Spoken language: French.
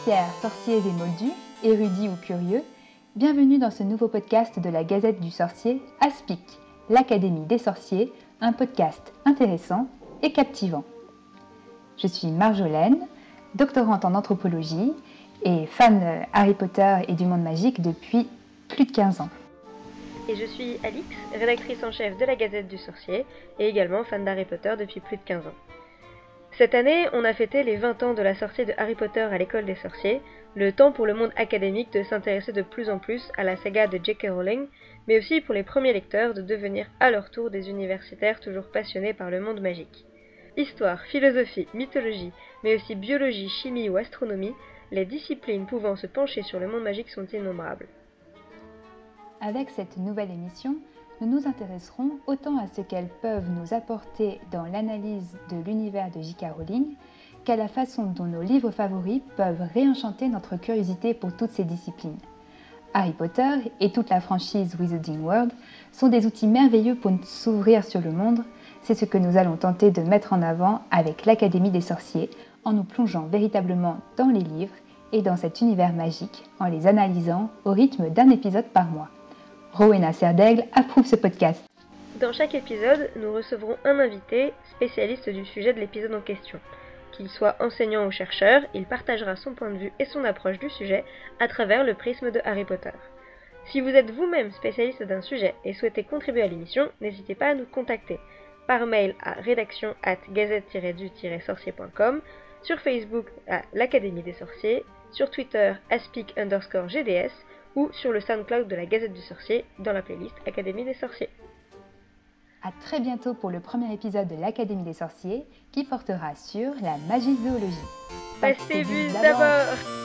sorcières, sorciers et moldus, érudits ou curieux, bienvenue dans ce nouveau podcast de la Gazette du Sorcier, Aspic, l'Académie des sorciers, un podcast intéressant et captivant. Je suis Marjolaine, doctorante en anthropologie et fan Harry Potter et du monde magique depuis plus de 15 ans. Et je suis Alix, rédactrice en chef de la Gazette du Sorcier et également fan d'Harry Potter depuis plus de 15 ans. Cette année, on a fêté les 20 ans de la sortie de Harry Potter à l'école des sorciers, le temps pour le monde académique de s'intéresser de plus en plus à la saga de J.K. Rowling, mais aussi pour les premiers lecteurs de devenir à leur tour des universitaires toujours passionnés par le monde magique. Histoire, philosophie, mythologie, mais aussi biologie, chimie ou astronomie, les disciplines pouvant se pencher sur le monde magique sont innombrables. Avec cette nouvelle émission, nous nous intéresserons autant à ce qu'elles peuvent nous apporter dans l'analyse de l'univers de J.K. Rowling qu'à la façon dont nos livres favoris peuvent réenchanter notre curiosité pour toutes ces disciplines. Harry Potter et toute la franchise Wizarding World sont des outils merveilleux pour s'ouvrir sur le monde. C'est ce que nous allons tenter de mettre en avant avec l'Académie des sorciers en nous plongeant véritablement dans les livres et dans cet univers magique en les analysant au rythme d'un épisode par mois. Rowena Serdaigle approuve ce podcast. Dans chaque épisode, nous recevrons un invité spécialiste du sujet de l'épisode en question. Qu'il soit enseignant ou chercheur, il partagera son point de vue et son approche du sujet à travers le prisme de Harry Potter. Si vous êtes vous-même spécialiste d'un sujet et souhaitez contribuer à l'émission, n'hésitez pas à nous contacter par mail à rédaction at gazette-du-sorcier.com, sur Facebook à l'Académie des sorciers, sur Twitter aspic underscore GDS ou sur le SoundCloud de la Gazette du Sorcier dans la playlist Académie des Sorciers. À très bientôt pour le premier épisode de l'Académie des Sorciers qui portera sur la magie zoologie. Passez d'abord